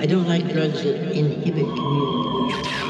I don't like drugs that inhibit communication.